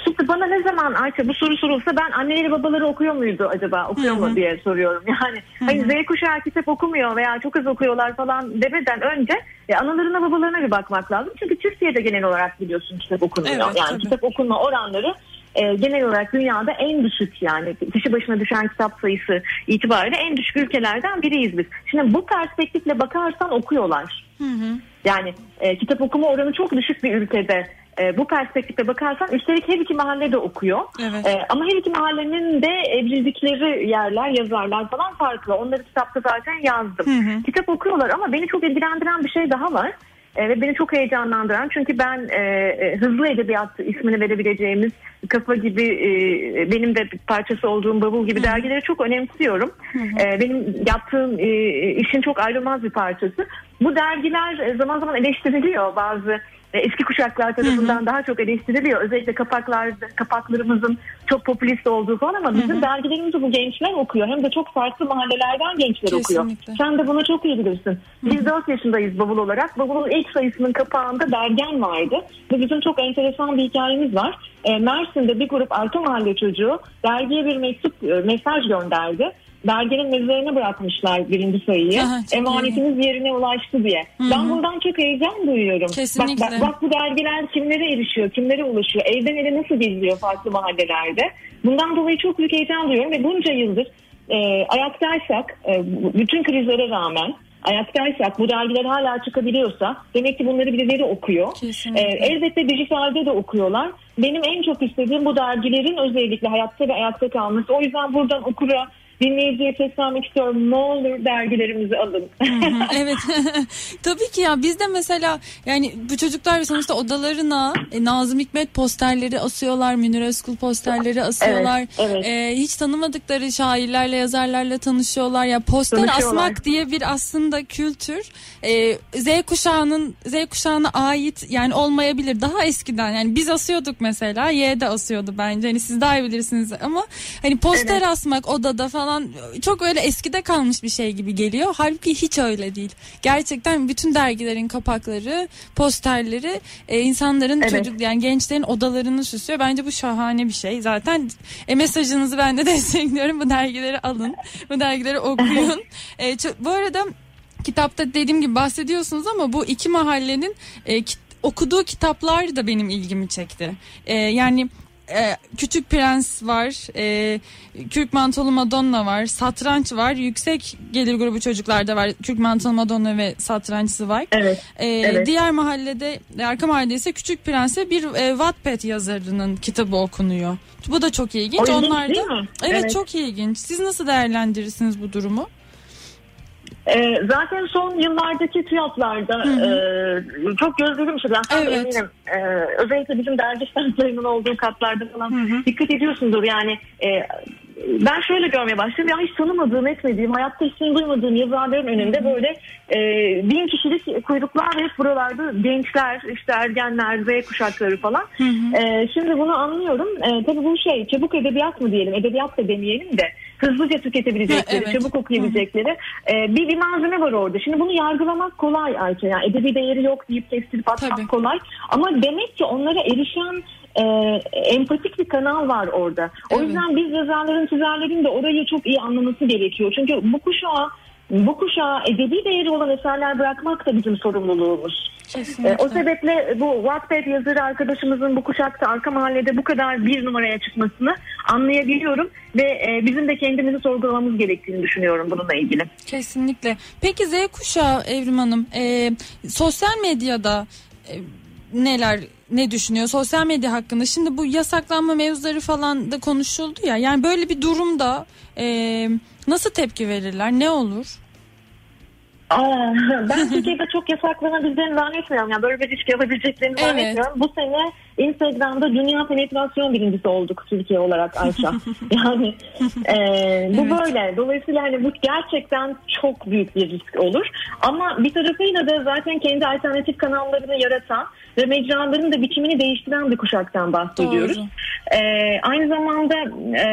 Şimdi bana ne zaman Ayça bu soru sorulsa ben anneleri babaları okuyor muydu acaba okuyor mu diye soruyorum. Yani hani Z kuşağı kitap okumuyor veya çok az okuyorlar falan demeden önce e, analarına babalarına bir bakmak lazım. Çünkü Türkiye'de genel olarak biliyorsun kitap okunuyor. Evet, yani tabii. kitap okunma oranları e, genel olarak dünyada en düşük yani kişi başına düşen kitap sayısı itibariyle en düşük ülkelerden biriyiz biz. Şimdi bu perspektifle bakarsan okuyorlar. Hı hı. Yani e, kitap okuma oranı çok düşük bir ülkede e, bu perspektifte bakarsan üstelik her iki mahalle de okuyor. Evet. E, ama her iki mahallenin de evrildikleri yerler, yazarlar falan farklı. Onları kitapta zaten yazdım. Hı hı. Kitap okuyorlar ama beni çok ilgilendiren bir şey daha var. E, ve beni çok heyecanlandıran çünkü ben e, e, hızlı edebiyat ismini verebileceğimiz kafa gibi e, benim de parçası olduğum bavul gibi Hı. dergileri çok önemsiyorum. Hı hı. E, benim yaptığım e, işin çok ayrılmaz bir parçası. bu dergiler zaman zaman eleştiriliyor bazı eski kuşaklar tarafından hı hı. daha çok eleştiriliyor. Özellikle kapaklar kapaklarımızın çok popülist olduğu falan ama bizim hı hı. dergilerimizi bu gençler okuyor. Hem de çok farklı mahallelerden gençler Kesinlikle. okuyor. Sen de bunu çok iyi bilirsin. Biz hı hı. 4 yaşındayız bavul olarak. Bavulun ilk sayısının kapağında dergen vardı. Ve bizim çok enteresan bir hikayemiz var. E, Mersin'de bir grup arka mahalle çocuğu dergiye bir mektup, e, mesaj gönderdi derginin mezarına bırakmışlar birinci sayıyı. Aha, Emanetimiz iyi. yerine ulaştı diye. Hı-hı. Ben bundan çok heyecan duyuyorum. Kesinlikle. Bak, bak, bak bu dergiler kimlere erişiyor, kimlere ulaşıyor, evden eve nasıl geziliyor farklı mahallelerde. Bundan dolayı çok büyük heyecan duyuyorum ve bunca yıldır e, ayaktaysak e, bütün krizlere rağmen ayaktaysak bu dergiler hala çıkabiliyorsa demek ki bunları birileri okuyor. Ee, elbette dijitalde de okuyorlar. Benim en çok istediğim bu dergilerin özellikle hayatta ve ayakta kalması. O yüzden buradan okura dinleyiciye seslenmek istiyorum. Ne olur dergilerimizi alın. evet. (laughs) Tabii ki ya biz de mesela yani bu çocuklar sonuçta odalarına e, Nazım Hikmet posterleri asıyorlar. Münir Özkul posterleri asıyorlar. Evet, evet. E, hiç tanımadıkları şairlerle yazarlarla tanışıyorlar. Ya poster asmak diye bir aslında kültür e, Z kuşağının Z kuşağına ait yani olmayabilir. Daha eskiden yani biz asıyorduk mesela. Y de asıyordu bence. Hani siz daha iyi bilirsiniz ama hani poster evet. asmak odada falan falan çok öyle eskide kalmış bir şey gibi geliyor. Halbuki hiç öyle değil. Gerçekten bütün dergilerin kapakları, posterleri e, insanların evet. çocuk yani gençlerin odalarını süslüyor. Bence bu şahane bir şey. Zaten e, mesajınızı ben de (laughs) destekliyorum. Bu dergileri alın. Bu dergileri okuyun. e, bu arada kitapta dediğim gibi bahsediyorsunuz ama bu iki mahallenin e, kit, okuduğu kitaplar da benim ilgimi çekti. E, yani e, Küçük Prens var, e, Kürk Mantolu Madonna var, Satranç var, Yüksek Gelir Grubu Çocuklarda var, Kürk Mantolu Madonna ve Satrançsı var. Evet, e, evet. Diğer mahallede, arka mahallede ise Küçük Prens'e bir e, Wattpad yazarının kitabı okunuyor. Bu da çok ilginç. O Onlar da, evet, evet çok ilginç. Siz nasıl değerlendirirsiniz bu durumu? E, zaten son yıllardaki fiyatlarda e, çok gözlerim şey. Ben evet. eminim. E, özellikle bizim dergi standlarının (laughs) olduğu katlarda falan hı hı. dikkat ediyorsundur. Yani e, ben şöyle görmeye başladım. Ya hiç tanımadığım, etmediğim, hayatta ismini duymadığım yazarların önünde böyle e, bin kişilik kuyruklar ve buralarda gençler, işte ergenler, Z kuşakları falan. Hı hı. E, şimdi bunu anlıyorum. E, tabii bu şey çabuk edebiyat mı diyelim, edebiyat da demeyelim de hızlıca tüketebilecekleri, evet. çabuk okuyabilecekleri e, bir, bir malzeme var orada. Şimdi bunu yargılamak kolay Ayça. Yani edebi değeri yok deyip kestirip atmak kolay. Ama demek ki onlara erişen e, empatik bir kanal var orada. O evet. yüzden biz yazarların, çizerlerin de orayı çok iyi anlaması gerekiyor. Çünkü bu kuşağa bu kuşağa edebi değeri olan eserler bırakmak da bizim sorumluluğumuz. Kesinlikle. o sebeple bu Wattpad yazarı arkadaşımızın bu kuşakta arka mahallede bu kadar bir numaraya çıkmasını anlayabiliyorum ve e, bizim de kendimizi sorgulamamız gerektiğini düşünüyorum bununla ilgili. Kesinlikle. Peki Z kuşağı Evrim Hanım e, sosyal medyada e, neler ne düşünüyor sosyal medya hakkında? Şimdi bu yasaklanma mevzuları falan da konuşuldu ya. Yani böyle bir durumda e, nasıl tepki verirler? Ne olur? Aa, (laughs) ben (laughs) Türkiye'de çok yasaklanabileceğini zannetmiyorum. Yani böyle bir risk yapabileceklerini evet. zannetmiyorum. Bu sene Instagram'da dünya penetrasyon birincisi olduk Türkiye olarak Ayşe. (laughs) yani e, bu evet. böyle. Dolayısıyla hani bu gerçekten çok büyük bir risk olur. Ama bir tarafıyla da zaten kendi alternatif kanallarını yaratan ve mecraların da biçimini değiştiren bir kuşaktan bahsediyoruz. E, aynı zamanda e,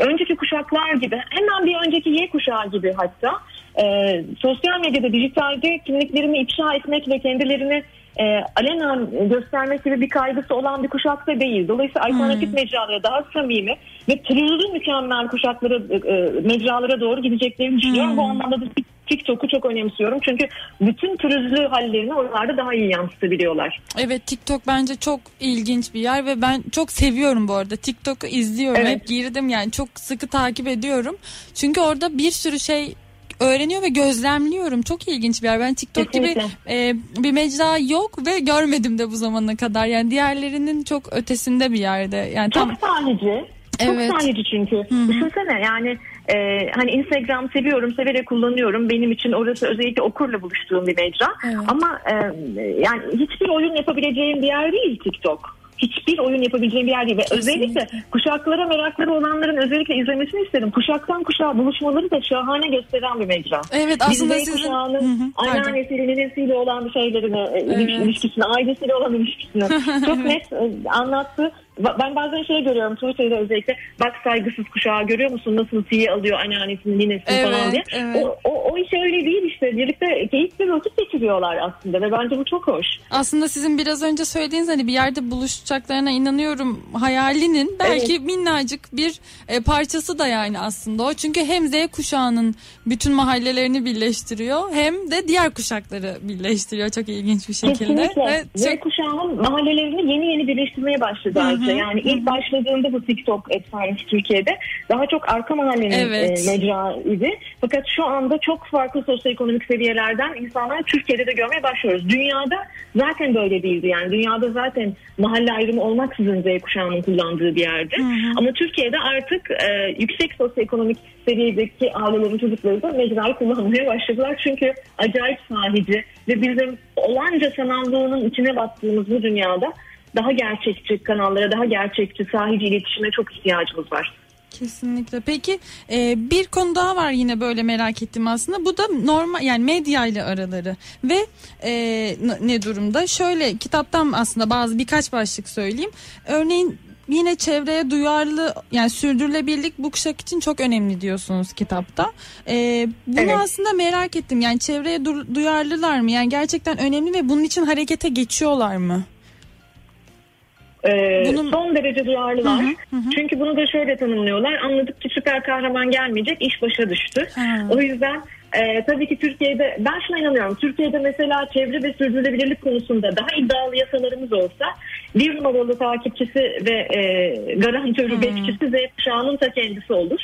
önceki kuşaklar gibi hemen bir önceki Y kuşağı gibi hatta e, sosyal medyada, dijitalde kimliklerini ifşa etmek ve kendilerini e, alenen göstermek gibi bir kaygısı olan bir kuşak da değil. Dolayısıyla alternatif hmm. mecralara daha samimi ve türlü mükemmel kuşaklara, e, mecralara doğru gideceklerini düşünüyorum. Hmm. Bu anlamda da TikTok'u çok önemsiyorum. Çünkü bütün pürüzlü hallerini oralarda daha iyi yansıtabiliyorlar. Evet TikTok bence çok ilginç bir yer ve ben çok seviyorum bu arada. TikTok'u izliyorum. Evet. Hep girdim yani çok sıkı takip ediyorum. Çünkü orada bir sürü şey öğreniyor ve gözlemliyorum. Çok ilginç bir yer. Ben TikTok Kesinlikle. gibi e, bir mecra yok ve görmedim de bu zamana kadar. Yani diğerlerinin çok ötesinde bir yerde. Yani çok tam... Çok evet. sahici çünkü. Hı-hı. Düşünsene yani e, hani Instagram seviyorum, severek kullanıyorum. Benim için orası özellikle okurla buluştuğum bir mecra. Evet. Ama e, yani hiçbir oyun yapabileceğim bir yer değil TikTok. Hiçbir oyun yapabileceğim bir yer değil. Ve özellikle kuşaklara merakları olanların özellikle izlemesini isterim. Kuşaktan kuşağa buluşmaları da şahane gösteren bir mecra. Evet aslında Biz Z sizin... kuşağının anneannesiyle, ninesiyle olan şeylerini, e, Evet. ilişkisini, ailesiyle olan ilişkisini (laughs) çok net e, anlattı. Ben bazen şey görüyorum Twitter'da özellikle bak saygısız kuşağı görüyor musun nasıl tiye alıyor anneannesini ninesini falan Evet, diye. evet. O, o, o iş öyle değil işte birlikte keyifli vakit geçiriyorlar aslında ve bence bu çok hoş. Aslında sizin biraz önce söylediğiniz hani bir yerde buluşacaklarına inanıyorum hayalinin belki minnacık bir e, parçası da yani aslında o. Çünkü hem Z kuşağının bütün mahallelerini birleştiriyor hem de diğer kuşakları birleştiriyor çok ilginç bir şekilde. Kesinlikle. Ve Z çok- kuşağının mahallelerini yeni yeni birleştirmeye başladı Ayşe. Yani ilk başladığında bu TikTok efsanesi Türkiye'de daha çok arka mahallenin Evet. e, mecra idi. Fakat şu anda çok farklı sosyoekonomik seviyelerden insanlar Türkiye'de de görmeye başlıyoruz. Dünyada zaten böyle değildi. Yani dünyada zaten mahalle ayrımı olmaksızın Z kuşağının kullandığı bir yerde. Ama Türkiye'de artık e, yüksek sosyoekonomik seviyedeki ailelerin çocukları da mecrayı kullanmaya başladılar. Çünkü acayip sahici ve bizim olanca sanallığının içine battığımız bu dünyada daha gerçekçi kanallara, daha gerçekçi sahici iletişime çok ihtiyacımız var. Kesinlikle. Peki e, bir konu daha var yine böyle merak ettim aslında. Bu da normal yani medya ile araları ve e, ne durumda? Şöyle kitaptan aslında bazı birkaç başlık söyleyeyim. Örneğin yine çevreye duyarlı yani sürdürülebilirlik bu kuşak için çok önemli diyorsunuz kitapta. E, bunu Evet. aslında merak ettim. Yani çevreye du- duyarlılar mı? Yani gerçekten önemli ve bunun için harekete geçiyorlar mı? Ee, Bunun- Son derece duyarlılar. Hı hı, hı hı. Çünkü bunu da şöyle tanımlıyorlar. Anladık ki süper kahraman gelmeyecek, iş başa düştü. Ha. O yüzden e, tabii ki Türkiye'de, ben şuna inanıyorum. Türkiye'de mesela çevre ve sürdürülebilirlik konusunda daha iddialı yasalarımız olsa bir numaralı takipçisi ve e, garantörü, bekçisi Z kuşağının ta kendisi olur.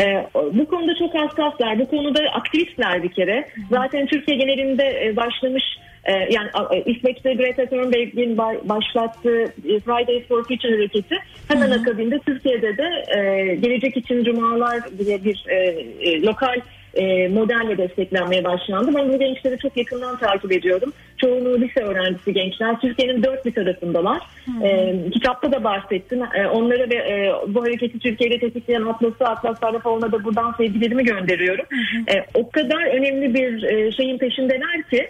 E, bu konuda çok hassaslar. Bu konuda aktivistler bir kere. Zaten Türkiye genelinde e, başlamış yani a- e, İsveç'te Greta Thunberg'in ba- başlattığı e, Fridays for Future hareketi hemen akabinde Türkiye'de de e, Gelecek için Cumalar diye bir e, lokal modelle desteklenmeye başlandı. Ben bu gençleri çok yakından takip ediyorum. Çoğunluğu lise öğrencisi gençler. Türkiye'nin dört bir tarafındalar. E, kitapta da bahsettim. E, onlara ve e, bu hareketi Türkiye'de tetikleyen Atlas'ı, Atlas Sarrafoğlu'na da buradan sevgilerimi gönderiyorum. E, o kadar önemli bir e, şeyin peşindeler ki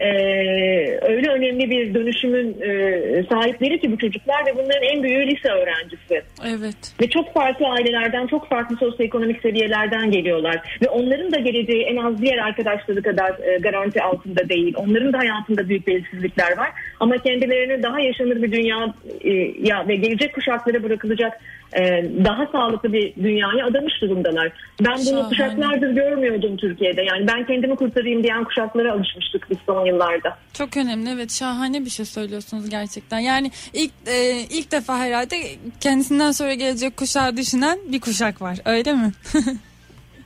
ee, öyle önemli bir dönüşümün e, sahipleri ki bu çocuklar ve bunların en büyüğü lise öğrencisi. Evet. Ve çok farklı ailelerden, çok farklı sosyoekonomik seviyelerden geliyorlar. Ve onların da geleceği en az diğer arkadaşları kadar e, garanti altında değil. Onların da hayatında büyük belirsizlikler var. Ama kendilerine daha yaşanır bir dünya e, ya ve gelecek kuşaklara bırakılacak e, daha sağlıklı bir dünyaya adamış durumdalar. Ben bunu Şahane. kuşaklardır görmüyordum Türkiye'de. Yani ben kendimi kurtarayım diyen kuşaklara alışmıştık biz son yıllarda. Çok önemli evet şahane bir şey söylüyorsunuz gerçekten. Yani ilk e, ilk defa herhalde kendisinden sonra gelecek kuşağı düşünen bir kuşak var öyle mi? (laughs)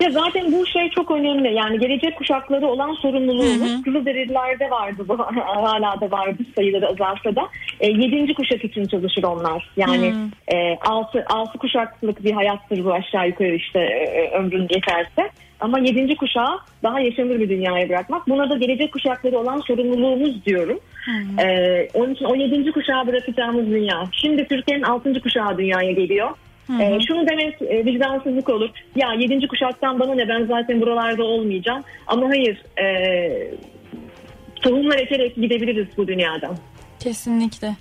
Ya zaten bu şey çok önemli. Yani gelecek kuşakları olan sorumluluğumuz Kızılderililerde vardı bu (laughs) hala da vardı sayıları azalsa da. E, yedinci kuşak için çalışır onlar. Yani e, altı, altı kuşaklık bir hayattır bu aşağı yukarı işte e, ömrün yeterse. Ama yedinci kuşağı daha yaşanır bir dünyaya bırakmak. Buna da gelecek kuşakları olan sorumluluğumuz diyorum. E, onun için o yedinci kuşağı bırakacağımız dünya. Şimdi Türkiye'nin altıncı kuşağı dünyaya geliyor. Ee, şunu demek e, vicdansızlık olur. Ya yedinci kuşaktan bana ne ben zaten buralarda olmayacağım. Ama hayır e, tohumlar ekerek gidebiliriz bu dünyadan. Kesinlikle.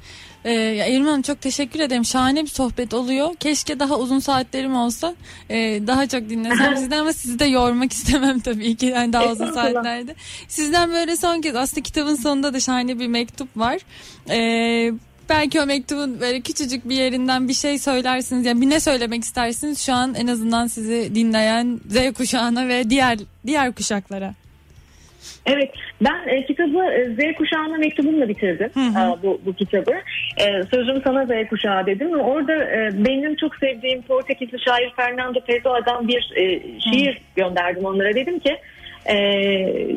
Ee, İrman Hanım çok teşekkür ederim. Şahane bir sohbet oluyor. Keşke daha uzun saatlerim olsa e, daha çok dinlesem (laughs) sizden ama sizi de yormak istemem tabii ki. Yani daha uzun saatlerde. Sizden böyle son kez aslında kitabın sonunda da şahane bir mektup var. Ee, belki o mektubun böyle küçücük bir yerinden bir şey söylersiniz. Yani bir ne söylemek istersiniz şu an en azından sizi dinleyen Z kuşağına ve diğer diğer kuşaklara. Evet ben e, kitabı e, Z kuşağına mektubumla bitirdim e, bu, bu kitabı. E, sözüm sana Z kuşağı dedim orada e, benim çok sevdiğim Portekizli şair Fernando Pessoa'dan bir e, şiir gönderdim onlara. Dedim ki e,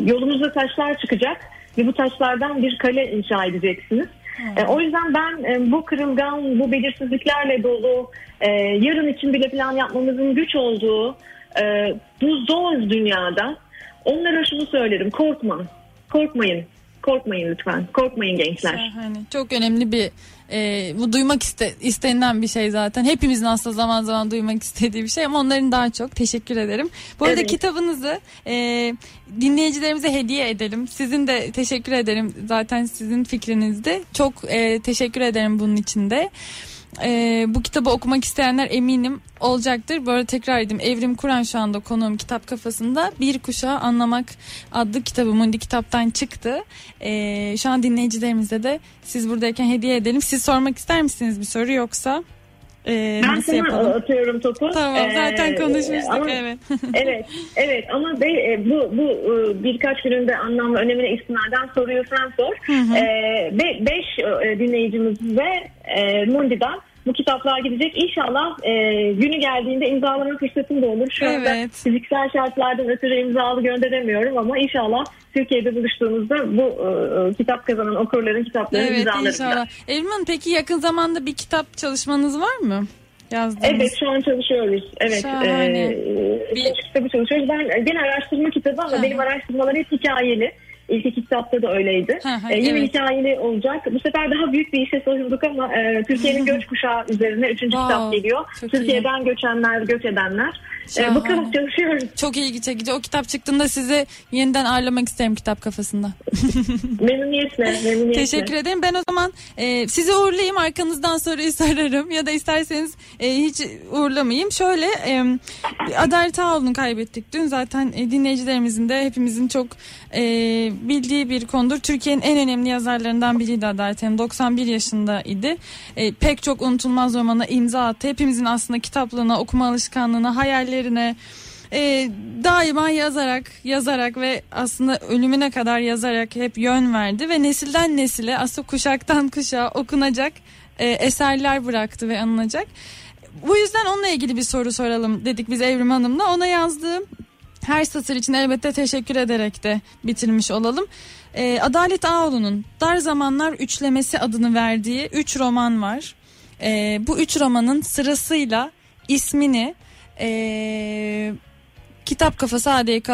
yolumuzda taşlar çıkacak ve bu taşlardan bir kale inşa edeceksiniz. E, o yüzden ben e, bu kırılgan, bu belirsizliklerle dolu, e, yarın için bile plan yapmamızın güç olduğu e, bu zor dünyada onlara şunu söylerim. Korkma, korkmayın. Korkmayın lütfen. Korkmayın gençler. Şahane. Çok önemli bir e, bu duymak iste, istenilen bir şey zaten. Hepimizin aslında zaman zaman duymak istediği bir şey ama onların daha çok. Teşekkür ederim. Bu arada Evet. kitabınızı e, dinleyicilerimize hediye edelim. Sizin de teşekkür ederim. Zaten sizin fikrinizdi. Çok e, teşekkür ederim bunun için de. E, bu kitabı okumak isteyenler eminim olacaktır. Arada tekrar edeyim. Evrim Kur'an şu anda konuğum kitap kafasında. Bir Kuşağı Anlamak adlı kitabı Mundi kitaptan çıktı. E, şu an dinleyicilerimize de siz buradayken hediye edelim. Siz sormak ister misiniz bir soru yoksa? E, Ben nasıl yapalım? atıyorum topu. Tamam zaten Ee, konuşmuştuk ama- evet. (laughs) evet, evet ama be, e, bu bu e, birkaç gününde anlamlı önemine istinaden soruyu sen sor. hı. Ee, be, beş e, dinleyicimiz ve e, Mundi'den bu kitaplar gidecek. İnşallah e, günü geldiğinde imzalama fırsatım da olur. Şu anda Evet. fiziksel şartlardan ötürü imzalı gönderemiyorum ama inşallah Türkiye'de buluştuğumuzda bu e, kitap kazanan okurların kitaplarını Evet imzalarım. inşallah. Hanım peki yakın zamanda bir kitap çalışmanız var mı? Yazdığınız. Evet şu an çalışıyoruz. Evet. Şahane. E, Bir- bir... kitabı çalışıyoruz. Ben gene araştırma kitabı ama hı. benim araştırmalar hep hikayeli. İlk iki kitapta da öyleydi. Hı hı, E, yine evet. hikayeli olacak. Bu sefer daha büyük bir işe sahildik ama e, Türkiye'nin (laughs) göç kuşağı üzerine üçüncü Wow, kitap geliyor. Türkiye'den göçenler, göç edenler. E, Şahane. bakalım çalışıyoruz. Çok ilgi çekici. O kitap çıktığında sizi yeniden ağırlamak isterim kitap kafasında. (laughs) Memnuniyetle, memnuniyetle. Teşekkür ederim. Ben o zaman e, sizi uğurlayayım arkanızdan soruyu (laughs) sorarım ya da isterseniz e, hiç uğurlamayayım. Şöyle e, Adalet Ağoğlu'nu kaybettik dün zaten e, dinleyicilerimizin de hepimizin çok e, bildiği bir konudur. Türkiye'nin en önemli yazarlarından biriydi Adalet Hanım. 91 yaşındaydı. E, pek çok unutulmaz romana imza attı. Hepimizin aslında kitaplığına, okuma alışkanlığına, hayallerine e, daima yazarak yazarak ve aslında ölümüne kadar yazarak hep yön verdi ve nesilden nesile aslında kuşaktan (laughs) kuşağa okunacak e, eserler bıraktı ve anılacak. Bu yüzden onunla ilgili bir soru soralım dedik biz Evrim Hanım'la. Ona yazdığım her satır için elbette teşekkür ederek de bitirmiş olalım. E, Adalet Ağoğlu'nun Dar Zamanlar Üçlemesi adını verdiği üç roman var. E, bu üç romanın sırasıyla ismini e, Kitap Kafası ADK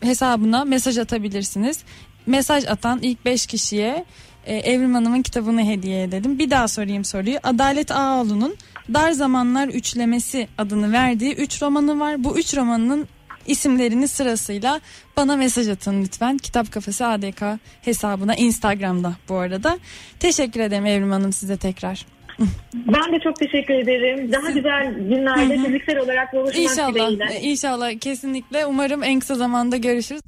hesabına mesaj atabilirsiniz. Mesaj atan ilk 5 kişiye e, Evrim Hanım'ın kitabını hediye edelim. Bir daha sorayım soruyu. Adalet Ağoğlu'nun Dar Zamanlar Üçlemesi adını verdiği 3 romanı var. Bu 3 romanının isimlerini sırasıyla bana mesaj atın lütfen. Kitap Kafası ADK hesabına Instagram'da bu arada. Teşekkür ederim Evrim Hanım size tekrar. Ben de çok teşekkür ederim. Daha güzel günlerde fiziksel olarak buluşmak İnşallah, dileğiyle. inşallah kesinlikle. Umarım en kısa zamanda görüşürüz.